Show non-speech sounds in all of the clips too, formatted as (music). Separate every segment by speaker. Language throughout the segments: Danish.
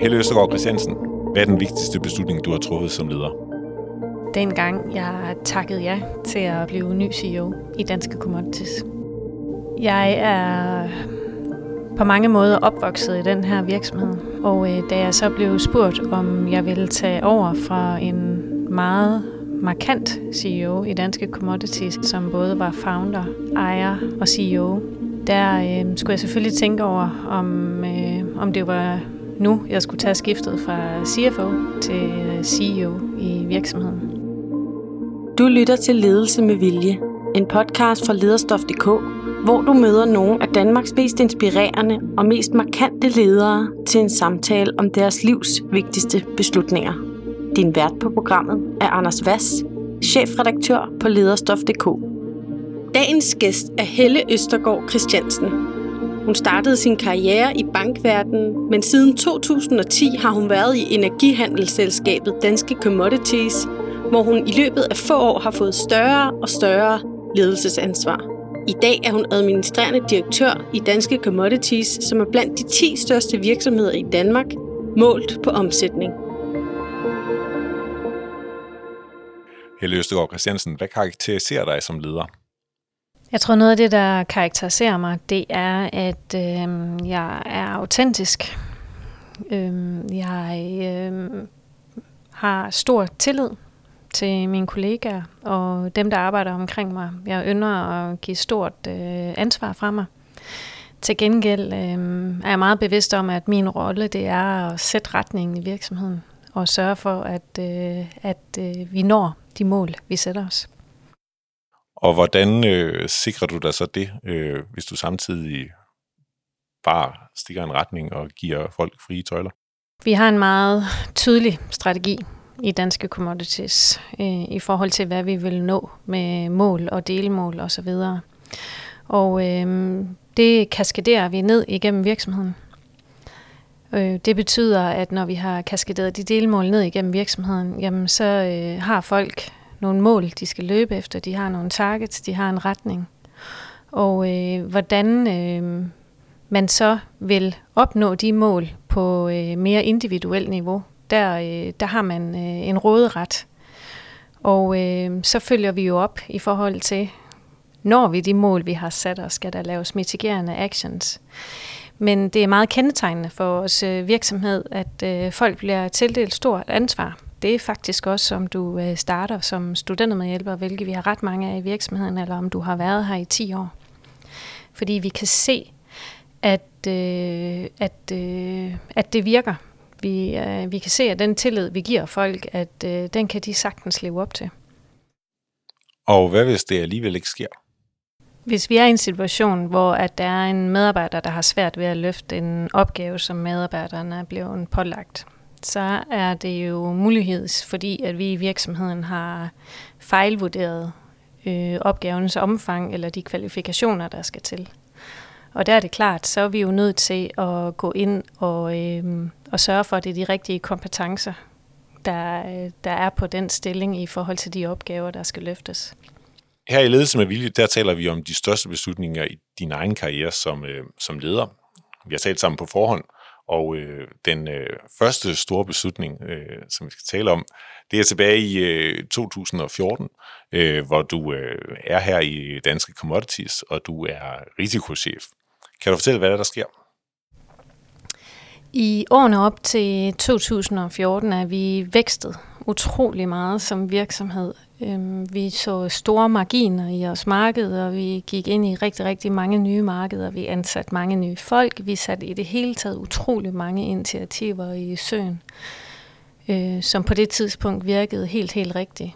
Speaker 1: Helle Østergaard Christiansen, hvad er den vigtigste beslutning, du har truffet som leder?
Speaker 2: Dengang jeg takkede ja til at blive ny CEO i Danske Commodities. Jeg er på mange måder opvokset i den her virksomhed, og øh, da jeg så blev spurgt, om jeg ville tage over fra en meget markant CEO i Danske Commodities, som både var founder, ejer og CEO, der øh, skulle jeg selvfølgelig tænke over, om, øh, om det var nu, jeg skulle tage skiftet fra CFO til øh, CEO i virksomheden.
Speaker 3: Du lytter til Ledelse med Vilje, en podcast fra lederstof.dk, hvor du møder nogle af Danmarks mest inspirerende og mest markante ledere til en samtale om deres livs vigtigste beslutninger. Din vært på programmet er Anders Vass, chefredaktør på lederstof.dk. Dagens gæst er Helle Østergaard Christiansen. Hun startede sin karriere i bankverdenen, men siden 2010 har hun været i energihandelsselskabet Danske Commodities, hvor hun i løbet af få år har fået større og større ledelsesansvar. I dag er hun administrerende direktør i Danske Commodities, som er blandt de 10 største virksomheder i Danmark, målt på omsætning.
Speaker 1: Helle Østegård Christiansen, hvad karakteriserer dig som leder?
Speaker 2: Jeg tror, noget af det, der karakteriserer mig, det er, at øh, jeg er autentisk. Øh, jeg øh, har stor tillid til mine kollegaer og dem, der arbejder omkring mig. Jeg ynder at give stort øh, ansvar fra mig. Til gengæld øh, er jeg meget bevidst om, at min rolle det er at sætte retningen i virksomheden og sørge for, at, øh, at øh, vi når de mål, vi sætter os.
Speaker 1: Og hvordan øh, sikrer du dig så det, øh, hvis du samtidig bare stikker en retning og giver folk frie tøjler?
Speaker 2: Vi har en meget tydelig strategi i danske commodities øh, i forhold til, hvad vi vil nå med mål og delmål osv. Og, og øh, det kaskaderer vi ned igennem virksomheden. Øh, det betyder, at når vi har kaskaderet de delmål ned igennem virksomheden, jamen så øh, har folk nogle mål, de skal løbe efter, de har nogle targets, de har en retning. Og øh, hvordan øh, man så vil opnå de mål på øh, mere individuelt niveau, der, øh, der har man øh, en råderet. Og øh, så følger vi jo op i forhold til, når vi de mål, vi har sat os, skal der laves mitigerende actions. Men det er meget kendetegnende for vores øh, virksomhed, at øh, folk bliver tildelt stort ansvar. Det er faktisk også, om du øh, starter som studentermedhjælper, hvilket vi har ret mange af i virksomheden, eller om du har været her i 10 år. Fordi vi kan se, at, øh, at, øh, at det virker. Vi, øh, vi kan se, at den tillid, vi giver folk, at øh, den kan de sagtens leve op til.
Speaker 1: Og hvad hvis det alligevel ikke sker?
Speaker 2: Hvis vi er i en situation, hvor at der er en medarbejder, der har svært ved at løfte en opgave, som medarbejderne er blevet pålagt, så er det jo mulighed, fordi at vi i virksomheden har fejlvurderet øh, opgavens omfang eller de kvalifikationer, der skal til. Og der er det klart, så er vi jo nødt til at gå ind og, øh, og sørge for, at det er de rigtige kompetencer, der, der er på den stilling i forhold til de opgaver, der skal løftes.
Speaker 1: Her i Ledelse med Vilje, der taler vi om de største beslutninger i din egen karriere som, øh, som leder. Vi har talt sammen på forhånd, og øh, den øh, første store beslutning, øh, som vi skal tale om, det er tilbage i øh, 2014, øh, hvor du øh, er her i Danske Commodities, og du er risikochef. Kan du fortælle, hvad der, der sker?
Speaker 2: I årene op til 2014 er vi vækstet utrolig meget som virksomhed. Øhm, vi så store marginer i vores marked, og vi gik ind i rigtig, rigtig mange nye markeder. Vi ansatte mange nye folk. Vi satte i det hele taget utrolig mange initiativer i søen, øh, som på det tidspunkt virkede helt, helt rigtigt.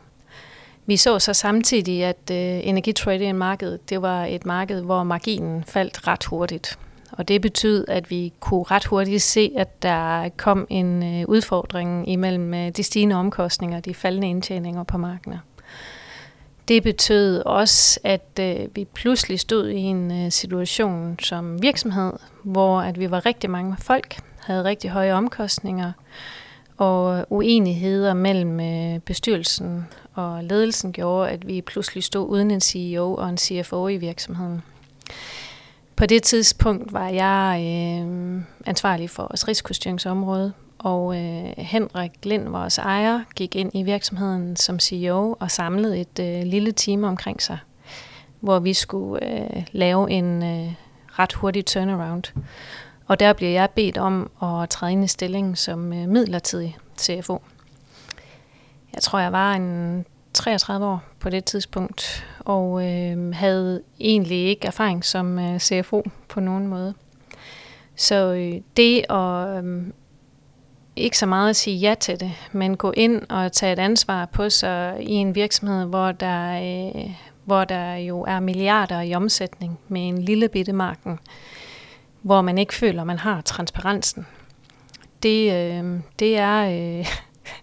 Speaker 2: Vi så så samtidig, at øh, energitrading-markedet, det var et marked, hvor marginen faldt ret hurtigt. Og det betød, at vi kunne ret hurtigt se, at der kom en øh, udfordring imellem øh, de stigende omkostninger og de faldende indtjeninger på markedet. Det betød også, at øh, vi pludselig stod i en øh, situation som virksomhed, hvor at vi var rigtig mange folk, havde rigtig høje omkostninger, og uenigheder mellem øh, bestyrelsen og ledelsen gjorde, at vi pludselig stod uden en CEO og en CFO i virksomheden. På det tidspunkt var jeg øh, ansvarlig for vores risikostyringsområde, og øh, Henrik Lind, vores ejer, gik ind i virksomheden som CEO og samlede et øh, lille team omkring sig, hvor vi skulle øh, lave en øh, ret hurtig turnaround. Og der blev jeg bedt om at træde ind i stillingen som øh, midlertidig CFO. Jeg tror, jeg var en 33 år på det tidspunkt, og øh, havde egentlig ikke erfaring som øh, CFO på nogen måde. Så øh, det at øh, ikke så meget at sige ja til det, men gå ind og tage et ansvar på sig i en virksomhed, hvor der, øh, hvor der jo er milliarder i omsætning med en lille bitte marken, hvor man ikke føler, man har transparensen. Det, øh, det er... Øh,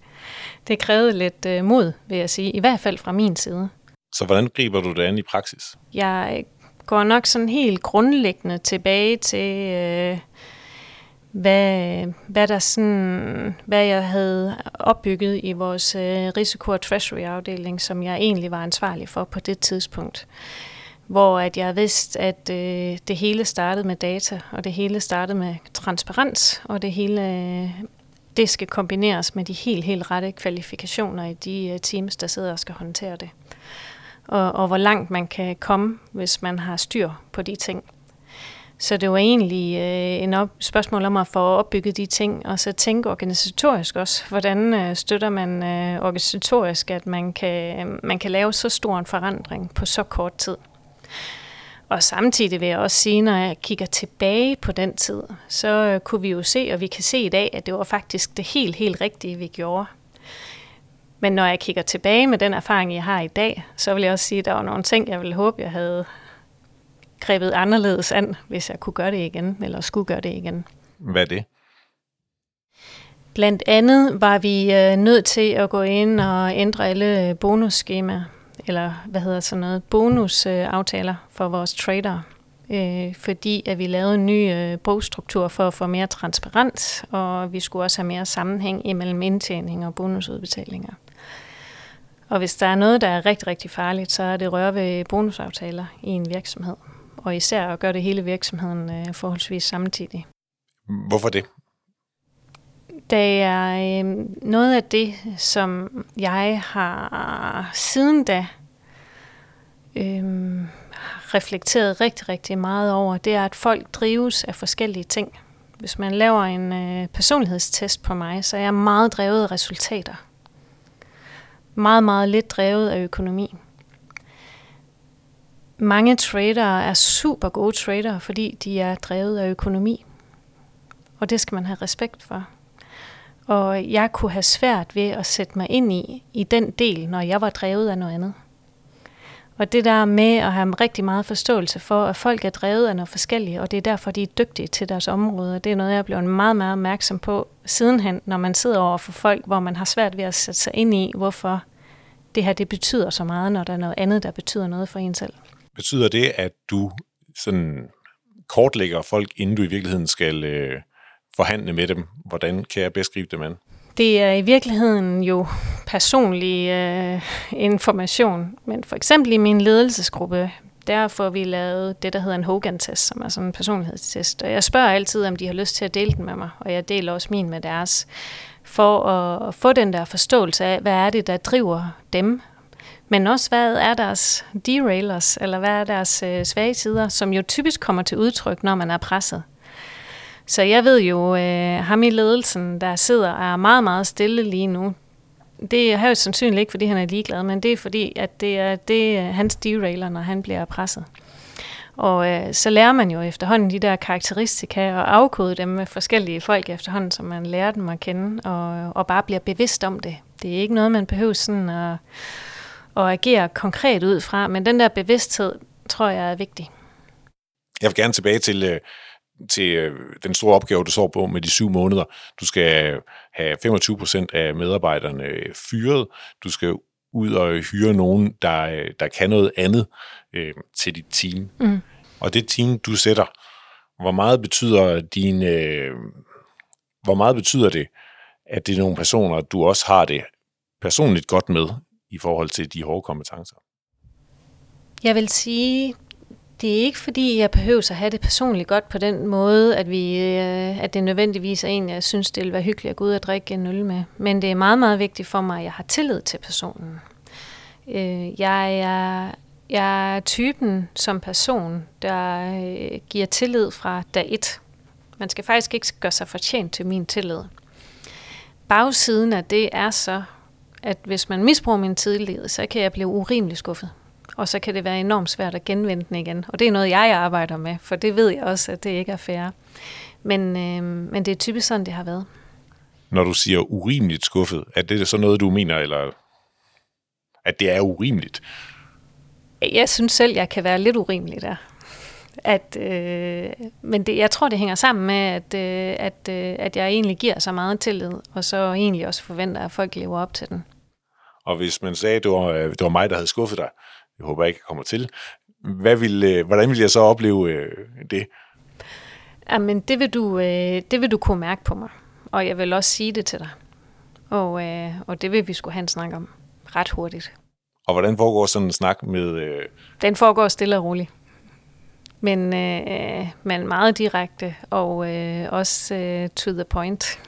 Speaker 2: (laughs) det krævede lidt øh, mod, vil jeg sige, i hvert fald fra min side.
Speaker 1: Så hvordan griber du det an i praksis?
Speaker 2: Jeg går nok sådan helt grundlæggende tilbage til, øh, hvad, hvad, der sådan, hvad jeg havde opbygget i vores øh, risiko- og treasury-afdeling, som jeg egentlig var ansvarlig for på det tidspunkt. Hvor at jeg vidste, at øh, det hele startede med data, og det hele startede med transparens, og det hele øh, det skal kombineres med de helt, helt rette kvalifikationer i de øh, teams, der sidder og skal håndtere det. Og, og hvor langt man kan komme, hvis man har styr på de ting. Så det var egentlig øh, en op- spørgsmål om at få opbygget de ting, og så tænke organisatorisk også. Hvordan øh, støtter man øh, organisatorisk, at man kan, øh, man kan lave så stor en forandring på så kort tid? Og samtidig vil jeg også sige, når jeg kigger tilbage på den tid, så øh, kunne vi jo se, og vi kan se i dag, at det var faktisk det helt, helt rigtige, vi gjorde. Men når jeg kigger tilbage med den erfaring, jeg har i dag, så vil jeg også sige, at der var nogle ting, jeg ville håbe, jeg havde grebet anderledes an, hvis jeg kunne gøre det igen, eller skulle gøre det igen.
Speaker 1: Hvad er det?
Speaker 2: Blandt andet var vi øh, nødt til at gå ind og ændre alle bonusskemaer, eller hvad hedder sådan noget, bonusaftaler for vores trader, øh, fordi at vi lavede en ny øh, bogstruktur for at få mere transparens, og vi skulle også have mere sammenhæng imellem indtjening og bonusudbetalinger. Og hvis der er noget, der er rigtig, rigtig farligt, så er det røre ved bonusaftaler i en virksomhed. Og især at gøre det hele virksomheden øh, forholdsvis samtidig.
Speaker 1: Hvorfor det?
Speaker 2: Det er øh, noget af det, som jeg har siden da øh, reflekteret rigtig, rigtig meget over, det er, at folk drives af forskellige ting. Hvis man laver en øh, personlighedstest på mig, så er jeg meget drevet af resultater. Meget, meget lidt drevet af økonomi. Mange tradere er super gode tradere, fordi de er drevet af økonomi. Og det skal man have respekt for. Og jeg kunne have svært ved at sætte mig ind i, i den del, når jeg var drevet af noget andet. Og det der med at have rigtig meget forståelse for, at folk er drevet af noget forskelligt, og det er derfor, de er dygtige til deres område. Det er noget, jeg er blevet meget, meget opmærksom på sidenhen, når man sidder over for folk, hvor man har svært ved at sætte sig ind i, hvorfor det her det betyder så meget, når der er noget andet, der betyder noget for en selv.
Speaker 1: Betyder det, at du sådan kortlægger folk, inden du i virkeligheden skal øh, forhandle med dem? Hvordan kan jeg bedst gribe dem an?
Speaker 2: Det er i virkeligheden jo personlig øh, information, men for eksempel i min ledelsesgruppe, der får vi lavet det, der hedder en Hogan-test, som er sådan en personlighedstest. Og jeg spørger altid, om de har lyst til at dele den med mig, og jeg deler også min med deres, for at få den der forståelse af, hvad er det, der driver dem, men også hvad er deres derailers, eller hvad er deres øh, svage sider, som jo typisk kommer til udtryk, når man er presset. Så jeg ved jo, øh, ham i ledelsen, der sidder er meget, meget stille lige nu. Det er højst sandsynligt ikke, fordi han er ligeglad, men det er fordi, at det er, det er hans derailer, når han bliver presset. Og øh, så lærer man jo efterhånden de der karakteristika og afkode dem med forskellige folk efterhånden, så man lærer dem at kende og, og bare bliver bevidst om det. Det er ikke noget, man behøver sådan at, at agere konkret ud fra, men den der bevidsthed, tror jeg er vigtig.
Speaker 1: Jeg vil gerne tilbage til, øh, til øh, den store opgave, du så på med de syv måneder. Du skal have 25 procent af medarbejderne øh, fyret. Du skal ud og hyre nogen, der, der kan noget andet øh, til dit team. Mm. Og det team, du sætter, hvor meget betyder din, øh, hvor meget betyder det, at det er nogle personer, du også har det personligt godt med i forhold til de hårde kompetencer?
Speaker 2: Jeg vil sige, det er ikke fordi, jeg behøver at have det personligt godt på den måde, at, vi, øh, at det nødvendigvis er en, jeg synes, det vil være hyggeligt at gå ud og drikke en øl med. Men det er meget, meget vigtigt for mig, at jeg har tillid til personen. Øh, jeg er, jeg er typen som person, der øh, giver tillid fra dag et. Man skal faktisk ikke gøre sig fortjent til min tillid. Bagsiden af det er så, at hvis man misbruger min tillid, så kan jeg blive urimelig skuffet og så kan det være enormt svært at genvinde den igen. Og det er noget, jeg arbejder med, for det ved jeg også, at det ikke er fair. Men, øh, men det er typisk sådan, det har været.
Speaker 1: Når du siger urimeligt skuffet, er det så noget, du mener, eller at det er urimeligt?
Speaker 2: Jeg synes selv, jeg kan være lidt urimelig der. At, øh, men det, jeg tror, det hænger sammen med, at, øh, at, øh, at jeg egentlig giver så meget tillid, og så egentlig også forventer, at folk lever op til den.
Speaker 1: Og hvis man sagde, at det var, det var mig, der havde skuffet dig, jeg håber ikke, jeg kommer til. Hvad vil, øh, hvordan vil jeg så opleve øh, det?
Speaker 2: Jamen, det vil, du, øh, det vil du kunne mærke på mig. Og jeg vil også sige det til dig. Og, øh, og det vil vi skulle have en snak om ret hurtigt.
Speaker 1: Og hvordan foregår sådan en snak med... Øh...
Speaker 2: Den foregår stille og roligt. Men, øh, men meget direkte og øh, også øh, to the point.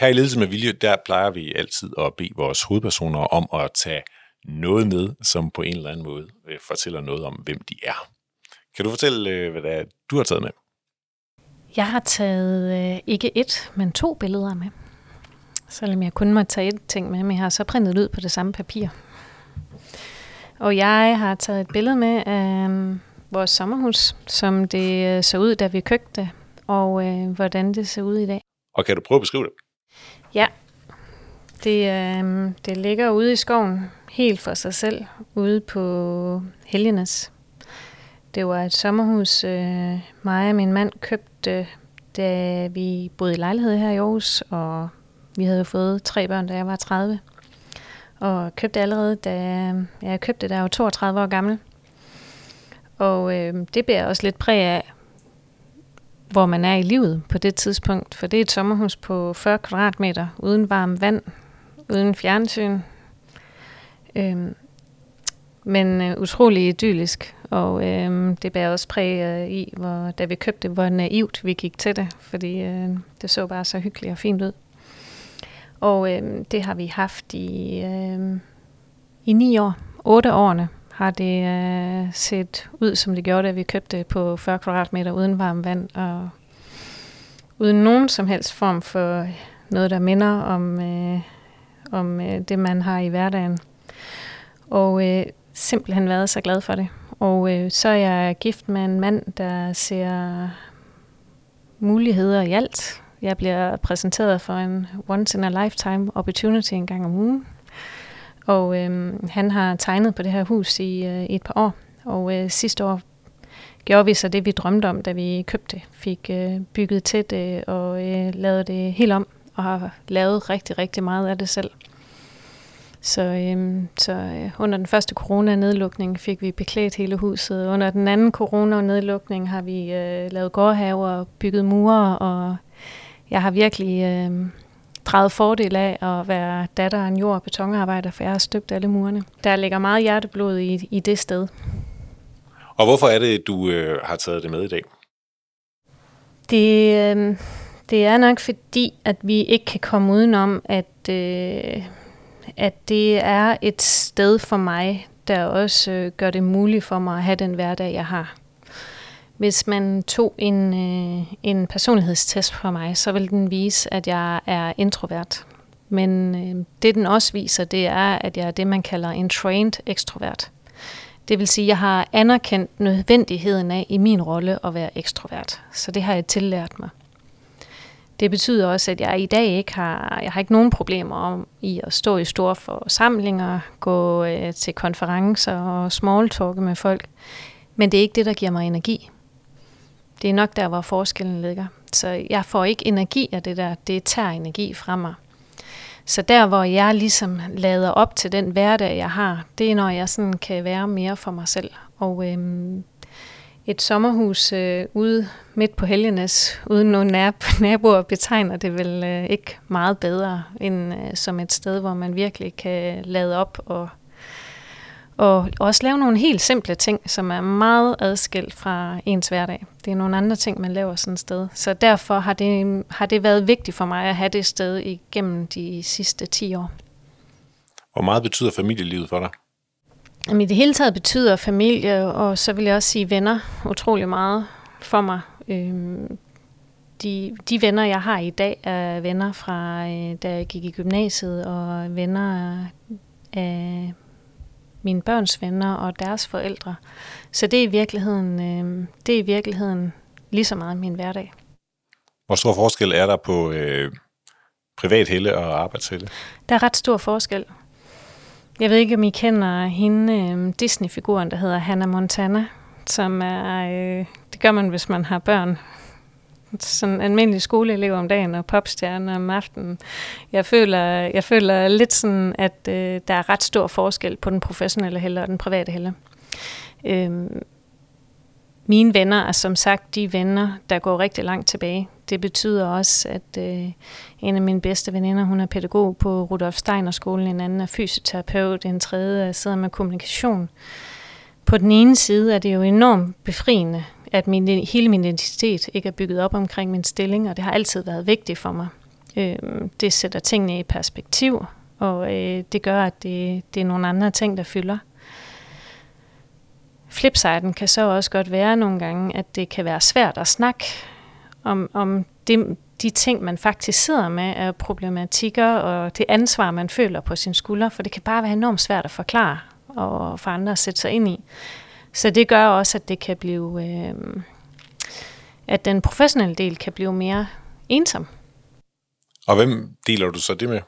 Speaker 1: Her i Ledelse med Vilje, der plejer vi altid at bede vores hovedpersoner om at tage noget med, som på en eller anden måde øh, fortæller noget om, hvem de er. Kan du fortælle, øh, hvad det er, du har taget med?
Speaker 2: Jeg har taget øh, ikke et, men to billeder med. Selvom jeg kun må tage et ting med, men jeg har så printet ud på det samme papir. Og jeg har taget et billede med af vores sommerhus, som det så ud, da vi købte og øh, hvordan det ser ud i dag.
Speaker 1: Og kan du prøve at beskrive det?
Speaker 2: Ja, det, øh, det ligger ude i skoven, helt for sig selv, ude på Helgenes. Det var et sommerhus, øh, mig og min mand købte, da vi boede i lejlighed her i Aarhus, og vi havde fået tre børn, da jeg var 30. Og købte allerede, da jeg købte, da jeg var 32 år gammel. Og øh, det bærer også lidt præg af, hvor man er i livet på det tidspunkt. For det er et sommerhus på 40 kvadratmeter, uden varmt vand, uden fjernsyn. Øhm, men øh, utrolig idyllisk, og øh, det bærer også præg øh, i, hvor, da vi købte hvor naivt vi gik til det, fordi øh, det så bare så hyggeligt og fint ud. Og øh, det har vi haft i, øh, i ni år, otte årene har det øh, set ud, som det gjorde, da vi købte på 40 kvadratmeter uden varmt vand, og uden nogen som helst form for noget, der minder om, øh, om øh, det, man har i hverdagen. Og øh, simpelthen været så glad for det. Og øh, så er jeg gift med en mand, der ser muligheder i alt. Jeg bliver præsenteret for en once in a lifetime opportunity en gang om ugen. Og øh, han har tegnet på det her hus i, øh, i et par år. Og øh, sidste år gjorde vi så det, vi drømte om, da vi købte det. Fik øh, bygget til det øh, og øh, lavet det helt om. Og har lavet rigtig, rigtig meget af det selv. Så, øhm, så øh, under den første corona-nedlukning fik vi beklædt hele huset. Under den anden corona-nedlukning har vi øh, lavet gårdhaver og bygget mure. Og jeg har virkelig... Øh, draget fordel af at være datter af en jord- og betonarbejder, for jeg har støbt alle murene. Der ligger meget hjerteblod i, i det sted.
Speaker 1: Og hvorfor er det, du øh, har taget det med i dag?
Speaker 2: Det, øh, det er nok fordi, at vi ikke kan komme udenom, at, øh, at det er et sted for mig, der også øh, gør det muligt for mig at have den hverdag, jeg har. Hvis man tog en, øh, en personlighedstest for mig, så vil den vise, at jeg er introvert. Men øh, det den også viser, det er, at jeg er det, man kalder en trained ekstrovert. Det vil sige, at jeg har anerkendt nødvendigheden af i min rolle at være ekstrovert. Så det har jeg tillært mig. Det betyder også, at jeg i dag ikke har, jeg har ikke nogen problemer om i at stå i store forsamlinger, gå øh, til konferencer og smalltalke med folk. Men det er ikke det, der giver mig energi. Det er nok der, hvor forskellen ligger. Så jeg får ikke energi af det der. Det tager energi fra mig. Så der, hvor jeg ligesom lader op til den hverdag, jeg har, det er, når jeg sådan kan være mere for mig selv. Og øhm, et sommerhus øh, ude midt på Helgenes, uden nogen (laughs) naboer, betegner det vel øh, ikke meget bedre end øh, som et sted, hvor man virkelig kan lade op og, og også lave nogle helt simple ting, som er meget adskilt fra ens hverdag. Det er nogle andre ting, man laver sådan et sted. Så derfor har det, har det været vigtigt for mig at have det sted igennem de sidste 10 år.
Speaker 1: Hvor meget betyder familielivet for dig?
Speaker 2: Jamen, I det hele taget betyder familie, og så vil jeg også sige venner, utrolig meget for mig. Øhm, de, de venner, jeg har i dag, er venner fra, øh, da jeg gik i gymnasiet, og venner af mine børns venner og deres forældre. Så det er i virkeligheden, øh, det er i virkeligheden lige så meget min hverdag.
Speaker 1: Hvor stor forskel er der på øh, privat helle og arbejdshelle?
Speaker 2: Der er ret stor forskel. Jeg ved ikke, om I kender hende, øh, Disney-figuren, der hedder Hannah Montana, som er, øh, det gør man, hvis man har børn. Sådan almindelig skoleelev om dagen og popstjerne om aftenen. Jeg føler, jeg føler lidt sådan, at øh, der er ret stor forskel på den professionelle helle og den private helle. Øh, mine venner er som sagt de venner, der går rigtig langt tilbage. Det betyder også, at øh, en af mine bedste veninder, hun er pædagog på Rudolf Steiner skolen, en anden er fysioterapeut, en tredje sidder med kommunikation. På den ene side er det jo enormt befriende, at min, hele min identitet ikke er bygget op omkring min stilling, og det har altid været vigtigt for mig. Øh, det sætter tingene i perspektiv, og øh, det gør, at det, det er nogle andre ting, der fylder. Flipsiden kan så også godt være nogle gange, at det kan være svært at snakke om, om det, de ting, man faktisk sidder med, er problematikker og det ansvar, man føler på sin skulder, for det kan bare være enormt svært at forklare og for andre at sætte sig ind i. Så det gør også, at det kan blive, øh, at den professionelle del kan blive mere ensom.
Speaker 1: Og hvem deler du så det med?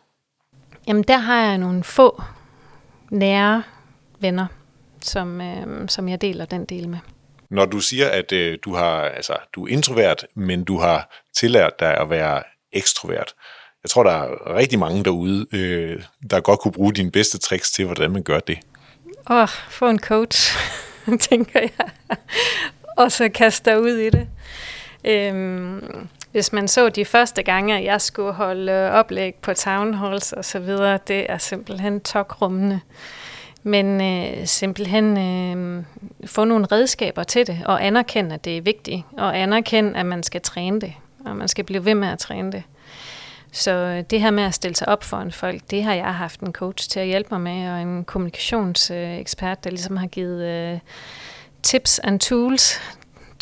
Speaker 2: Jamen, der har jeg nogle få nære venner, som, øh, som jeg deler den del med.
Speaker 1: Når du siger, at øh, du, har, altså, du er introvert, men du har tillært dig at være ekstrovert, jeg tror, der er rigtig mange derude, øh, der godt kunne bruge dine bedste tricks til, hvordan man gør det.
Speaker 2: Åh, oh, få en coach, (laughs) (laughs) tænker jeg. og så kaste dig ud i det. Øhm, hvis man så de første gange, at jeg skulle holde oplæg på town halls og så videre, det er simpelthen tokrummende. Men øh, simpelthen øh, få nogle redskaber til det, og anerkende, at det er vigtigt, og anerkende, at man skal træne det, og man skal blive ved med at træne det. Så øh, det her med at stille sig op for en folk, det har jeg haft en coach til at hjælpe mig med, og en kommunikationsekspert, der ligesom har givet øh, tips and tools,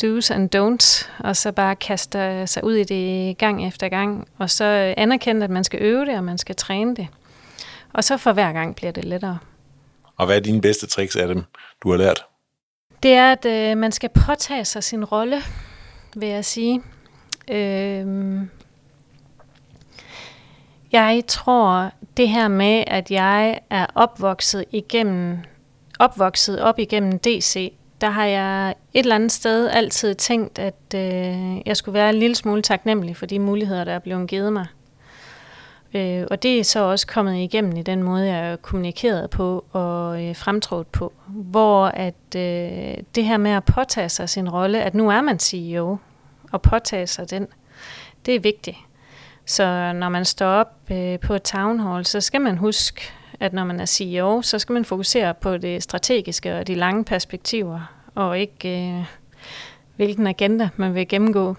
Speaker 2: do's and don'ts, og så bare kaste sig ud i det gang efter gang, og så anerkende, at man skal øve det, og man skal træne det. Og så for hver gang bliver det lettere.
Speaker 1: Og hvad er dine bedste tricks af dem, du har lært?
Speaker 2: Det er, at øh, man skal påtage sig sin rolle, vil jeg sige. Øh, jeg tror, det her med, at jeg er opvokset igennem, opvokset op igennem DC, der har jeg et eller andet sted altid tænkt, at øh, jeg skulle være en lille smule taknemmelig for de muligheder, der er blevet givet mig. Øh, og det er så også kommet igennem i den måde, jeg kommunikeret på og øh, fremtrådt på, hvor at øh, det her med at påtage sig sin rolle, at nu er man CEO, og påtage sig den, det er vigtigt. Så når man står op øh, på et town hall, så skal man huske, at når man er CEO, så skal man fokusere på det strategiske og de lange perspektiver, og ikke øh, hvilken agenda man vil gennemgå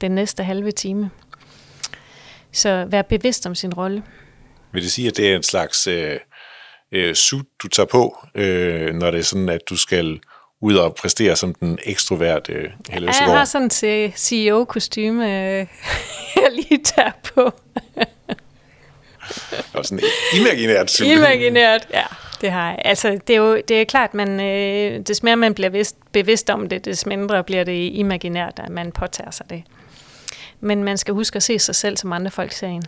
Speaker 2: den næste halve time. Så vær bevidst om sin rolle.
Speaker 1: Vil det sige, at det er en slags øh, øh, suit, du tager på, øh, når det er sådan, at du skal ud og præstere som den ekstroverte øh,
Speaker 2: Helle ja, Jeg har sådan til CEO-kostyme, øh, (laughs) jeg lige tager på. (laughs)
Speaker 1: Og sådan imaginært.
Speaker 2: Imaginært, ja. Det har jeg. Altså, det er jo det er klart, man, øh, des mere man bliver bevidst, bevidst om det, des mindre bliver det imaginært, at man påtager sig det. Men man skal huske at se sig selv, som andre folk ser en.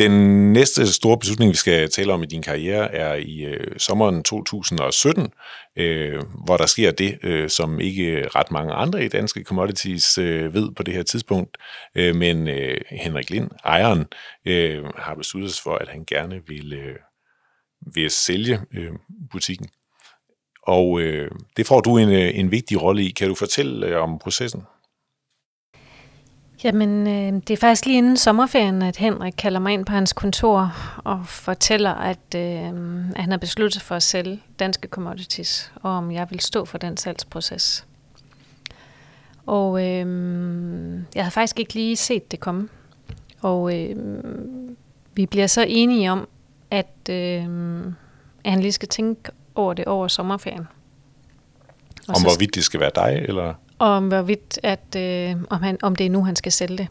Speaker 1: Den næste store beslutning, vi skal tale om i din karriere, er i øh, sommeren 2017, øh, hvor der sker det, øh, som ikke ret mange andre i danske commodities øh, ved på det her tidspunkt. Øh, men øh, Henrik Lind, ejeren, øh, har besluttet sig for, at han gerne vil, øh, vil sælge øh, butikken. Og øh, det får du en, øh, en vigtig rolle i. Kan du fortælle øh, om processen?
Speaker 2: Jamen, øh, det er faktisk lige inden sommerferien, at Henrik kalder mig ind på hans kontor og fortæller, at, øh, at han har besluttet for at sælge danske commodities, og om jeg vil stå for den salgsproces. Og øh, jeg havde faktisk ikke lige set det komme. Og øh, vi bliver så enige om, at, øh, at han lige skal tænke over det over sommerferien.
Speaker 1: Og om hvorvidt det skal være dig, eller?
Speaker 2: Om hvorvidt, at, øh, om, han, om det er nu, han skal sælge det.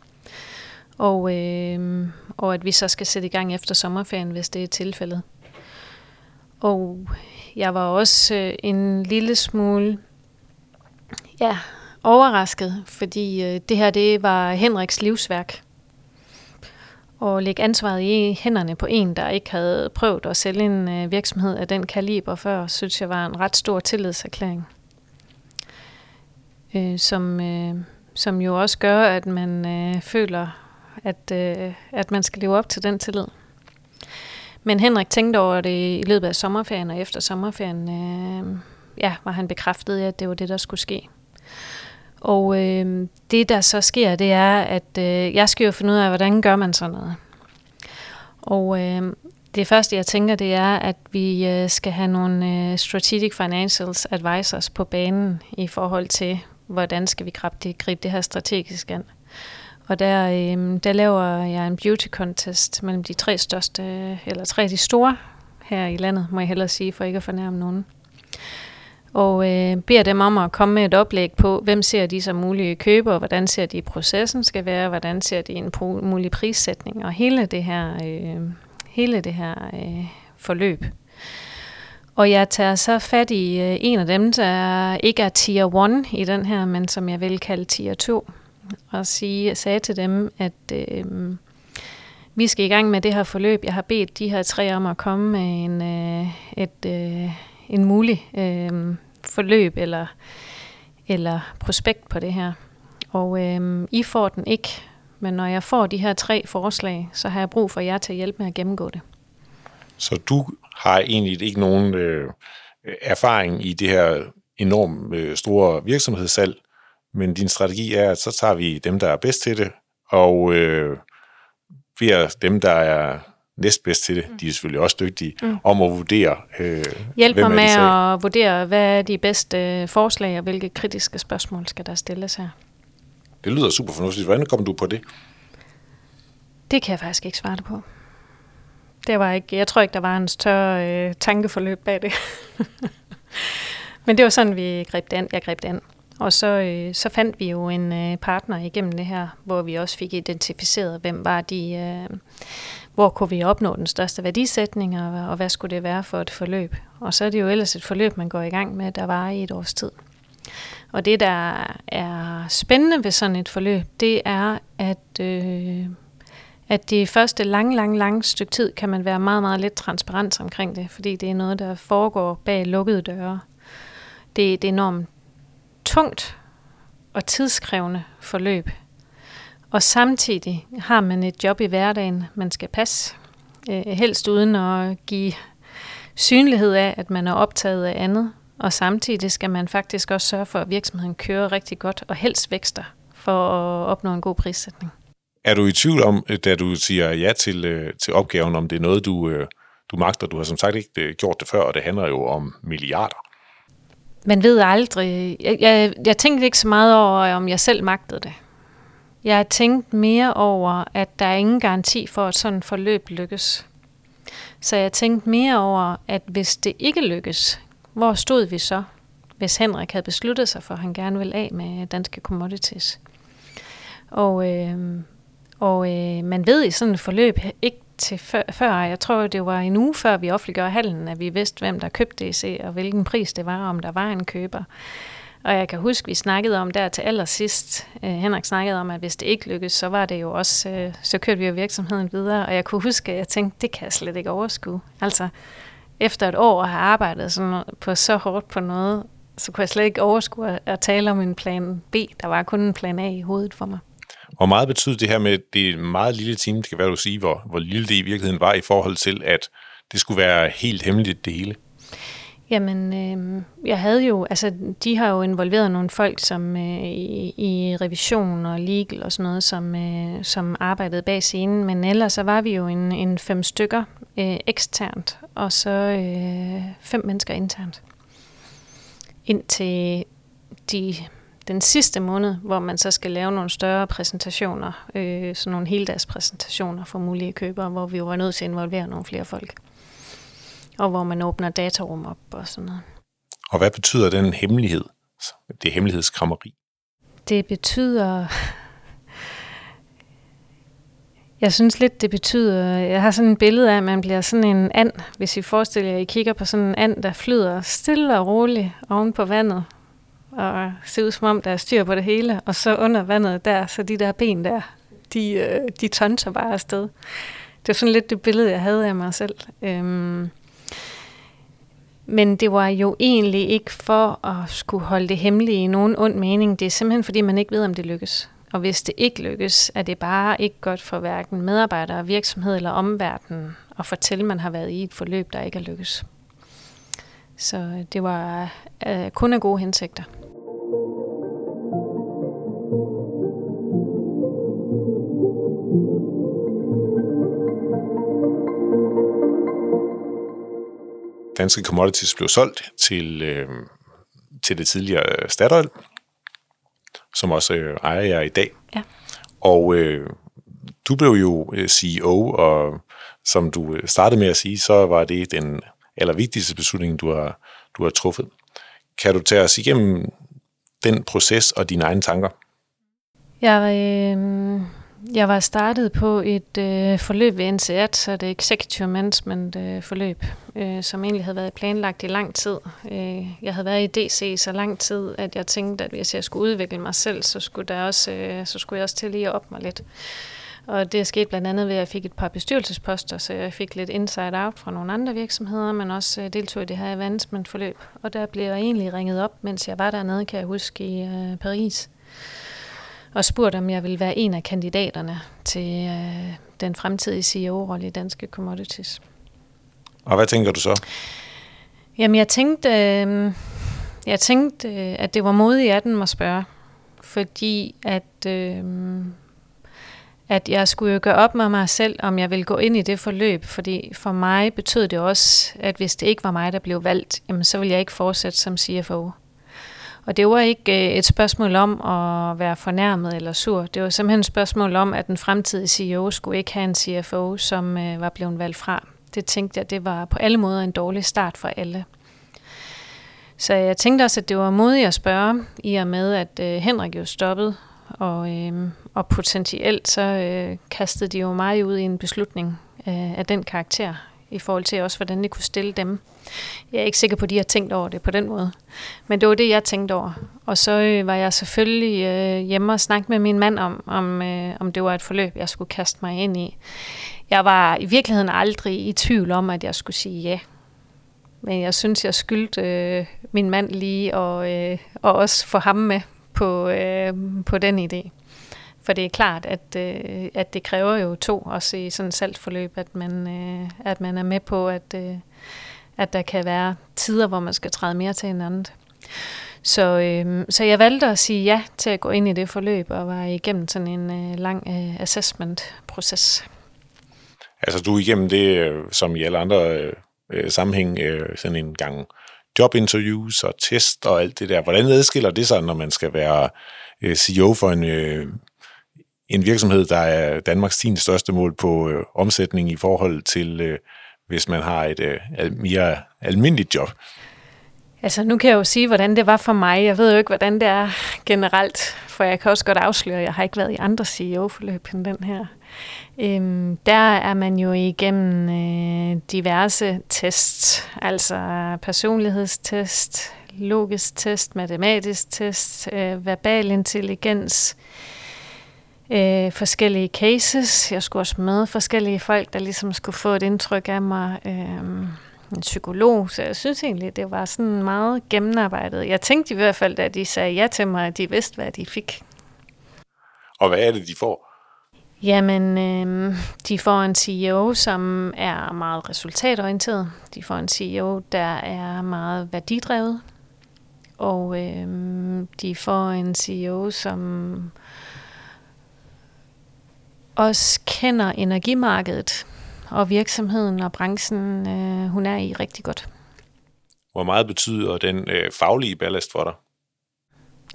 Speaker 2: Og, øh, og at vi så skal sætte i gang efter sommerferien, hvis det er tilfældet. Og jeg var også øh, en lille smule ja, overrasket, fordi øh, det her det var Henriks livsværk. Og lægge ansvaret i hænderne på en, der ikke havde prøvet at sælge en øh, virksomhed af den kaliber før, synes jeg var en ret stor tillidserklæring øh, som, øh, som jo også gør, at man øh, føler, at, øh, at man skal leve op til den tillid. Men Henrik tænkte over det i løbet af sommerferien, og efter sommerferien øh, ja, var han bekræftet, at det var det, der skulle ske. Og øh, det, der så sker, det er, at øh, jeg skal jo finde ud af, hvordan gør man sådan noget. Og øh, det første, jeg tænker, det er, at vi øh, skal have nogle øh, strategic financials advisors på banen i forhold til, hvordan skal vi gribe det, det her strategisk an. Og der, øh, der laver jeg en beauty contest mellem de tre største, eller tre af de store her i landet, må jeg hellere sige, for ikke at fornærme nogen. Og øh, beder dem om at komme med et oplæg på, hvem ser de som mulige købere, hvordan ser de processen skal være, hvordan ser de en mulig prissætning, og hele det her, øh, hele det her øh, forløb. Og jeg tager så fat i øh, en af dem, der ikke er tier 1 i den her, men som jeg vil kalde tier 2. Og sige, sagde til dem, at øh, vi skal i gang med det her forløb. Jeg har bedt de her tre om at komme med en, øh, et, øh, en mulig øh, forløb eller, eller prospekt på det her. Og øh, I får den ikke, men når jeg får de her tre forslag, så har jeg brug for jer til at hjælpe med at gennemgå det.
Speaker 1: Så du har egentlig ikke nogen øh, erfaring i det her enormt øh, store virksomhedssalg, men din strategi er, at så tager vi dem, der er bedst til det, og øh, bliver dem, der er næstbedst til det, mm. de er selvfølgelig også dygtige, mm. om at vurdere, øh,
Speaker 2: Hjælp mig med at vurdere, hvad er de bedste øh, forslag, og hvilke kritiske spørgsmål skal der stilles her.
Speaker 1: Det lyder super fornuftigt. Hvordan kom du på det?
Speaker 2: Det kan jeg faktisk ikke svare på. Det var ikke, jeg tror ikke, der var en større øh, tankeforløb bag det. (laughs) Men det var sådan, vi greb det an. Jeg greb det an. Og så, øh, så fandt vi jo en øh, partner igennem det her, hvor vi også fik identificeret, hvem var de, øh, hvor kunne vi opnå den største værdisætning, og, og hvad skulle det være for et forløb. Og så er det jo ellers et forløb, man går i gang med, der var i et års tid. Og det, der er spændende ved sådan et forløb, det er, at øh, at det første lang, lang, lang stykke tid kan man være meget, meget lidt transparent omkring det, fordi det er noget, der foregår bag lukkede døre. Det, er er enormt tungt og tidskrævende forløb. Og samtidig har man et job i hverdagen, man skal passe, øh, helst uden at give synlighed af, at man er optaget af andet. Og samtidig skal man faktisk også sørge for, at virksomheden kører rigtig godt og helst vækster for at opnå en god prissætning.
Speaker 1: Er du i tvivl om, øh, da du siger ja til, øh, til opgaven, om det er noget, du, øh, du magter? Du har som sagt ikke gjort det før, og det handler jo om milliarder.
Speaker 2: Man ved aldrig. Jeg, jeg, jeg tænkte ikke så meget over, om jeg selv magtede det. Jeg har tænkt mere over, at der er ingen garanti for, at sådan forløb lykkes. Så jeg tænkte mere over, at hvis det ikke lykkes, hvor stod vi så, hvis Henrik havde besluttet sig for, at han gerne ville af med danske commodities? Og øh, og øh, man ved i sådan et forløb ikke til før, før, jeg tror det var en uge før vi offentliggjorde handlen, at vi vidste, hvem der købte DC og hvilken pris det var, om der var en køber. Og jeg kan huske, vi snakkede om der til allersidst, øh, Henrik snakkede om, at hvis det ikke lykkedes, så var det jo også, øh, så kørte vi jo virksomheden videre. Og jeg kunne huske, at jeg tænkte, det kan jeg slet ikke overskue. Altså, efter et år at have arbejdet sådan på så hårdt på noget, så kunne jeg slet ikke overskue at, at tale om en plan B. Der var kun en plan A i hovedet for mig.
Speaker 1: Hvor meget betyder det her med, at det er en meget lille team, det kan være, du sige, hvor, hvor lille det i virkeligheden var i forhold til, at det skulle være helt hemmeligt det hele?
Speaker 2: Jamen, øh, jeg havde jo, altså de har jo involveret nogle folk som øh, i, i revision og legal og sådan noget, som, øh, som arbejdede bag scenen, men ellers så var vi jo en, en fem stykker øh, eksternt, og så øh, fem mennesker internt. Indtil de, den sidste måned, hvor man så skal lave nogle større præsentationer, øh, sådan nogle heldagspræsentationer for mulige købere, hvor vi jo var nødt til at involvere nogle flere folk og hvor man åbner datarum op og sådan noget.
Speaker 1: Og hvad betyder den hemmelighed, det hemmelighedskrammeri?
Speaker 2: Det betyder... Jeg synes lidt, det betyder... Jeg har sådan et billede af, at man bliver sådan en and, hvis I forestiller jer, at I kigger på sådan en and, der flyder stille og roligt oven på vandet, og se ud som om, der er styr på det hele, og så under vandet der, så de der ben der, de, øh, de tonser bare afsted. Det var sådan lidt det billede, jeg havde af mig selv. Øhm, men det var jo egentlig ikke for at skulle holde det hemmeligt i nogen ond mening. Det er simpelthen fordi, man ikke ved, om det lykkes. Og hvis det ikke lykkes, er det bare ikke godt for hverken medarbejdere, virksomhed eller omverdenen at fortælle, at man har været i et forløb, der ikke er lykkes. Så øh, det var uh, kun af gode hensigter.
Speaker 1: Danske Commodities blev solgt til, øh, til det tidligere Statoil, som også øh, ejer jer i dag.
Speaker 2: Ja.
Speaker 1: Og øh, du blev jo øh, CEO, og som du øh, startede med at sige, så var det den allervigtigste beslutning, du har, du har truffet. Kan du tage os igennem den proces og dine egne tanker?
Speaker 2: Jeg, øh, jeg var startet på et øh, forløb ved NCAT, så det er Executive Management øh, forløb, øh, som egentlig havde været planlagt i lang tid. Øh, jeg havde været i DC så lang tid, at jeg tænkte, at hvis jeg skulle udvikle mig selv, så skulle, der også, øh, så skulle jeg også til lige at op mig lidt. Og det skete blandt andet ved, at jeg fik et par bestyrelsesposter, så jeg fik lidt inside-out fra nogle andre virksomheder, men også øh, deltog i det her advancement-forløb. Og der blev jeg egentlig ringet op, mens jeg var dernede, kan jeg huske, i øh, Paris og spurgt, om jeg ville være en af kandidaterne til øh, den fremtidige CEO-rolle i Danske Commodities.
Speaker 1: Og hvad tænker du så?
Speaker 2: Jamen, jeg tænkte, øh, jeg tænkte øh, at det var modigt af den at spørge, fordi at, øh, at jeg skulle jo gøre op med mig selv, om jeg ville gå ind i det forløb, fordi for mig betød det også, at hvis det ikke var mig, der blev valgt, jamen, så ville jeg ikke fortsætte som CFO. Og det var ikke øh, et spørgsmål om at være fornærmet eller sur. Det var simpelthen et spørgsmål om, at den fremtidige CEO skulle ikke have en CFO, som øh, var blevet valgt fra. Det tænkte jeg, det var på alle måder en dårlig start for alle. Så jeg tænkte også, at det var modigt at spørge, i og med, at øh, Henrik jo stoppede, og, øh, og potentielt så øh, kastede de jo mig ud i en beslutning øh, af den karakter, i forhold til også, hvordan det kunne stille dem. Jeg er ikke sikker på, at de har tænkt over det på den måde. Men det var det, jeg tænkte over. Og så øh, var jeg selvfølgelig øh, hjemme og snakke med min mand om, om, øh, om det var et forløb, jeg skulle kaste mig ind i. Jeg var i virkeligheden aldrig i tvivl om, at jeg skulle sige ja. Men jeg synes, jeg skyldte øh, min mand lige og, øh, og også få ham med på, øh, på den idé. For det er klart, at, øh, at det kræver jo to, også i sådan et salgsforløb, at man, øh, at man er med på, at, øh, at der kan være tider, hvor man skal træde mere til en. Så, øh, så jeg valgte at sige ja til at gå ind i det forløb, og var igennem sådan en øh, lang øh, assessment-proces.
Speaker 1: Altså du er igennem det, øh, som i alle andre øh, øh, sammenhæng, øh, sådan en gang jobinterviews og test og alt det der. Hvordan adskiller det sig, når man skal være øh, CEO for en øh, en virksomhed, der er Danmarks 10. største mål på øh, omsætning i forhold til, øh, hvis man har et øh, mere almindeligt job.
Speaker 2: Altså nu kan jeg jo sige, hvordan det var for mig. Jeg ved jo ikke, hvordan det er generelt, for jeg kan også godt afsløre, at jeg har ikke været i andre CEO-forløb end den her. Øhm, der er man jo igennem øh, diverse tests, altså personlighedstest, logisk test, matematisk test, øh, verbal intelligens, øh, forskellige cases. Jeg skulle også med forskellige folk, der ligesom skulle få et indtryk af mig. Øh, en psykolog, så jeg synes egentlig, det var sådan meget gennemarbejdet. Jeg tænkte i hvert fald, da de sagde ja til mig, at de vidste, hvad de fik.
Speaker 1: Og hvad er det, de får?
Speaker 2: Jamen, øh, de får en CEO, som er meget resultatorienteret. De får en CEO, der er meget værdidrevet. Og øh, de får en CEO, som også kender energimarkedet og virksomheden og branchen, øh, hun er i rigtig godt.
Speaker 1: Hvor meget betyder den øh, faglige ballast for dig?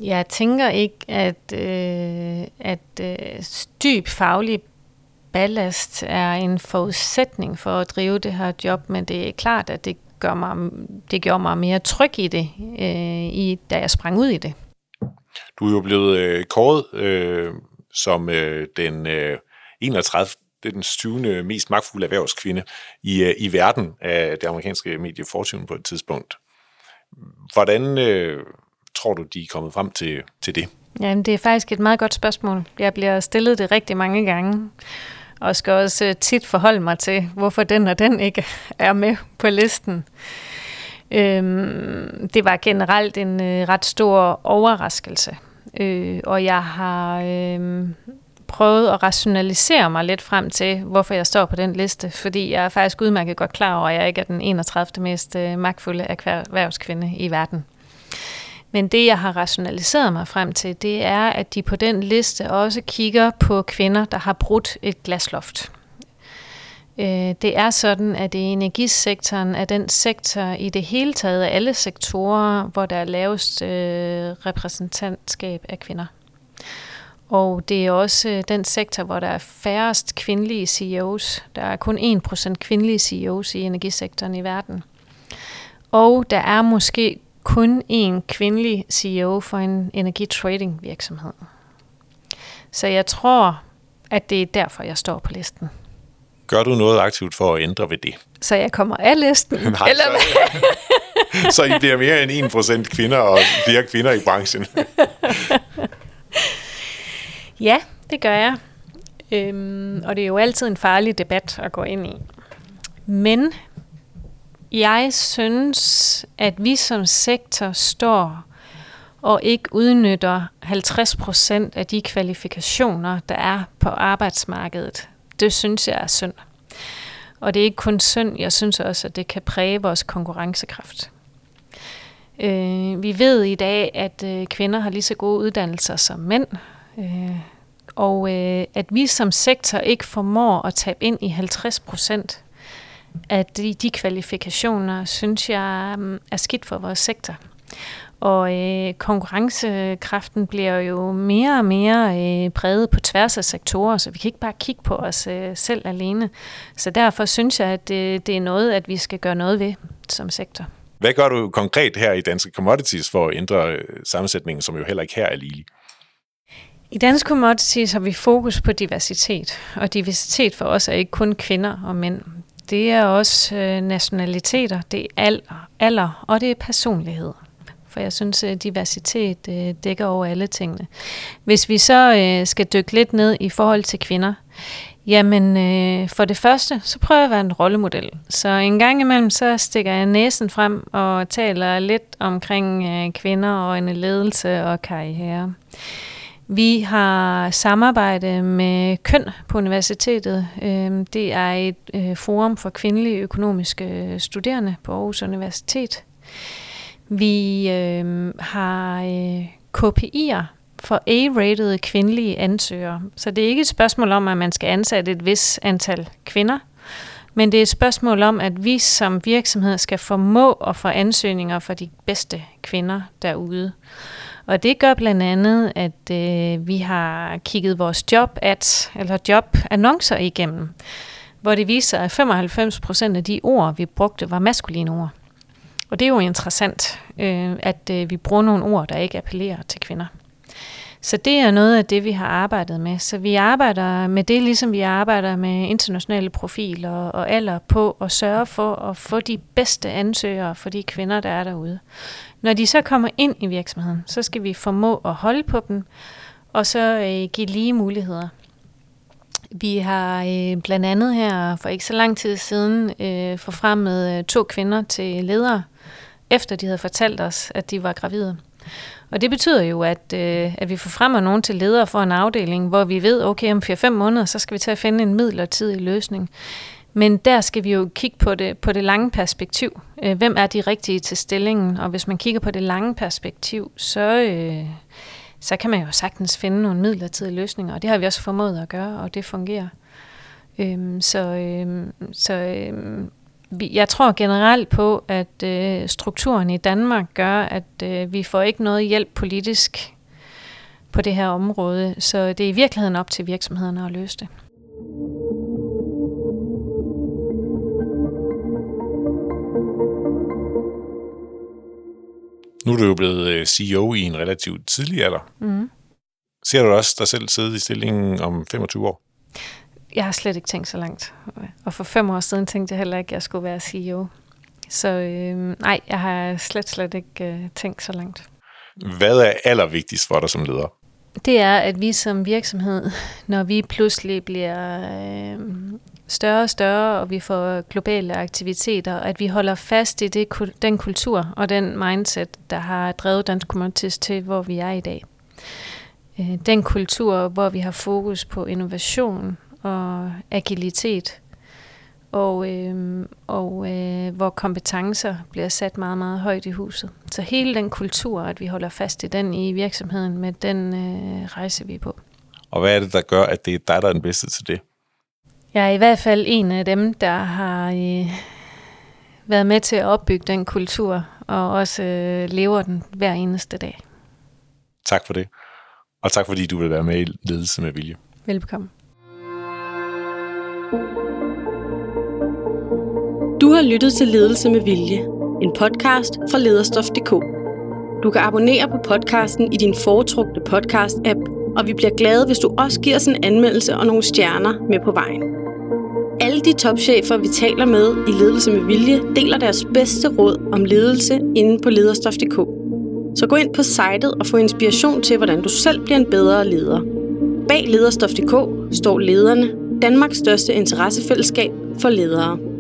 Speaker 2: Jeg tænker ikke, at, øh, at øh, dyb faglig ballast er en forudsætning for at drive det her job, men det er klart, at det, gør mig, det gjorde mig mere tryg i det, øh, i, da jeg sprang ud i det.
Speaker 1: Du er jo blevet øh, kåret øh, som øh, den øh, 31. Det er den 20. mest magtfulde erhvervskvinde i, øh, i verden af det amerikanske medie Fortune på et tidspunkt. Hvordan øh, tror du, de er kommet frem til, til det?
Speaker 2: Jamen, det er faktisk et meget godt spørgsmål. Jeg bliver stillet det rigtig mange gange, og skal også øh, tit forholde mig til, hvorfor den og den ikke er med på listen. Øhm, det var generelt en øh, ret stor overraskelse, øh, og jeg har øh, prøvet at rationalisere mig lidt frem til, hvorfor jeg står på den liste, fordi jeg er faktisk udmærket godt klar over, at jeg ikke er den 31. mest øh, magtfulde erhvervskvinde i verden. Men det, jeg har rationaliseret mig frem til, det er, at de på den liste også kigger på kvinder, der har brudt et glasloft. Øh, det er sådan, at det energisektoren er den sektor i det hele taget af alle sektorer, hvor der er lavest øh, repræsentantskab af kvinder. Og det er også øh, den sektor, hvor der er færrest kvindelige CEOs. Der er kun 1% kvindelige CEOs i energisektoren i verden. Og der er måske kun én kvindelig CEO for en energitrading virksomhed. Så jeg tror, at det er derfor, jeg står på listen.
Speaker 1: Gør du noget aktivt for at ændre ved det?
Speaker 2: Så jeg kommer af listen? (laughs)
Speaker 1: Nej, eller så, (laughs) så I bliver mere end 1% kvinder og flere kvinder i branchen? (laughs)
Speaker 2: ja, det gør jeg. Øhm, og det er jo altid en farlig debat at gå ind i. Men jeg synes, at vi som sektor står og ikke udnytter 50 procent af de kvalifikationer, der er på arbejdsmarkedet. Det synes jeg er synd. Og det er ikke kun synd, jeg synes også, at det kan præge vores konkurrencekraft. Øh, vi ved i dag, at øh, kvinder har lige så gode uddannelser som mænd, øh, og øh, at vi som sektor ikke formår at tabe ind i 50 procent at de, de kvalifikationer, synes jeg, mm, er skidt for vores sektor. Og øh, konkurrencekraften bliver jo mere og mere øh, præget på tværs af sektorer, så vi kan ikke bare kigge på os øh, selv alene. Så derfor synes jeg, at det, det er noget, at vi skal gøre noget ved som sektor.
Speaker 1: Hvad gør du konkret her i Danske Commodities for at ændre øh, sammensætningen, som jo heller ikke her er lige?
Speaker 2: I Dansk Commodities har vi fokus på diversitet, og diversitet for os er ikke kun kvinder og mænd. Det er også øh, nationaliteter, det er alder, alder, og det er personlighed. For jeg synes, at diversitet øh, dækker over alle tingene. Hvis vi så øh, skal dykke lidt ned i forhold til kvinder, jamen øh, for det første, så prøver jeg at være en rollemodel. Så en gang imellem, så stikker jeg næsen frem og taler lidt omkring øh, kvinder og en ledelse og karriere. Vi har samarbejde med Køn på universitetet. Øhm, det er et øh, forum for kvindelige økonomiske øh, studerende på Aarhus Universitet. Vi øhm, har øh, KPI'er for A-rated kvindelige ansøgere. Så det er ikke et spørgsmål om, at man skal ansætte et vis antal kvinder, men det er et spørgsmål om, at vi som virksomhed skal formå at få ansøgninger for de bedste kvinder derude. Og det gør blandt andet, at øh, vi har kigget vores job at, eller jobannoncer igennem, hvor det viser, at 95 procent af de ord, vi brugte, var maskuline ord. Og det er jo interessant, øh, at øh, vi bruger nogle ord, der ikke appellerer til kvinder. Så det er noget af det, vi har arbejdet med. Så vi arbejder med det, ligesom vi arbejder med internationale profiler og alder på at sørge for at få de bedste ansøgere for de kvinder, der er derude. Når de så kommer ind i virksomheden, så skal vi formå at holde på dem, og så øh, give lige muligheder. Vi har øh, blandt andet her for ikke så lang tid siden øh, forfremmet øh, to kvinder til ledere, efter de havde fortalt os, at de var gravide. Og det betyder jo, at, øh, at vi får frem nogen til ledere for en afdeling, hvor vi ved, okay, om 4-5 måneder, så skal vi til at finde en midlertidig løsning. Men der skal vi jo kigge på det, på det lange perspektiv. Øh, hvem er de rigtige til stillingen? Og hvis man kigger på det lange perspektiv, så, øh, så kan man jo sagtens finde nogle midlertidige løsninger. Og det har vi også formået at gøre, og det fungerer. Øhm, så øhm, så øhm, jeg tror generelt på, at øh, strukturen i Danmark gør, at øh, vi får ikke noget hjælp politisk på det her område. Så det er i virkeligheden op til virksomhederne at løse det.
Speaker 1: Nu er du jo blevet øh, CEO i en relativt tidlig alder. Mm. Ser du også dig selv sidde i stillingen om 25 år?
Speaker 2: Jeg har slet ikke tænkt så langt. Og for fem år siden tænkte jeg heller ikke, at jeg skulle være CEO. Så øh, nej, jeg har slet, slet ikke øh, tænkt så langt.
Speaker 1: Hvad er allervigtigst for dig som leder?
Speaker 2: Det er, at vi som virksomhed, når vi pludselig bliver øh, større og større, og vi får globale aktiviteter, at vi holder fast i det, den kultur og den mindset, der har drevet Dansk Commodities til, hvor vi er i dag. Øh, den kultur, hvor vi har fokus på innovation, og agilitet, og, øh, og øh, hvor kompetencer bliver sat meget, meget højt i huset. Så hele den kultur, at vi holder fast i den i virksomheden, med den øh, rejse vi på.
Speaker 1: Og hvad er det, der gør, at det er dig, der er den bedste til det?
Speaker 2: Jeg er i hvert fald en af dem, der har øh, været med til at opbygge den kultur, og også øh, lever den hver eneste dag.
Speaker 1: Tak for det. Og tak fordi du vil være med i Ledelse med Vilje.
Speaker 2: Velbekomme.
Speaker 3: Du har lyttet til Ledelse med Vilje, en podcast fra lederstof.dk. Du kan abonnere på podcasten i din foretrukne podcast-app, og vi bliver glade, hvis du også giver os en anmeldelse og nogle stjerner med på vejen. Alle de topchefer, vi taler med i Ledelse med Vilje, deler deres bedste råd om ledelse inde på lederstof.dk. Så gå ind på sitet og få inspiration til, hvordan du selv bliver en bedre leder. Bag lederstof.dk står lederne, Danmarks største interessefællesskab for ledere.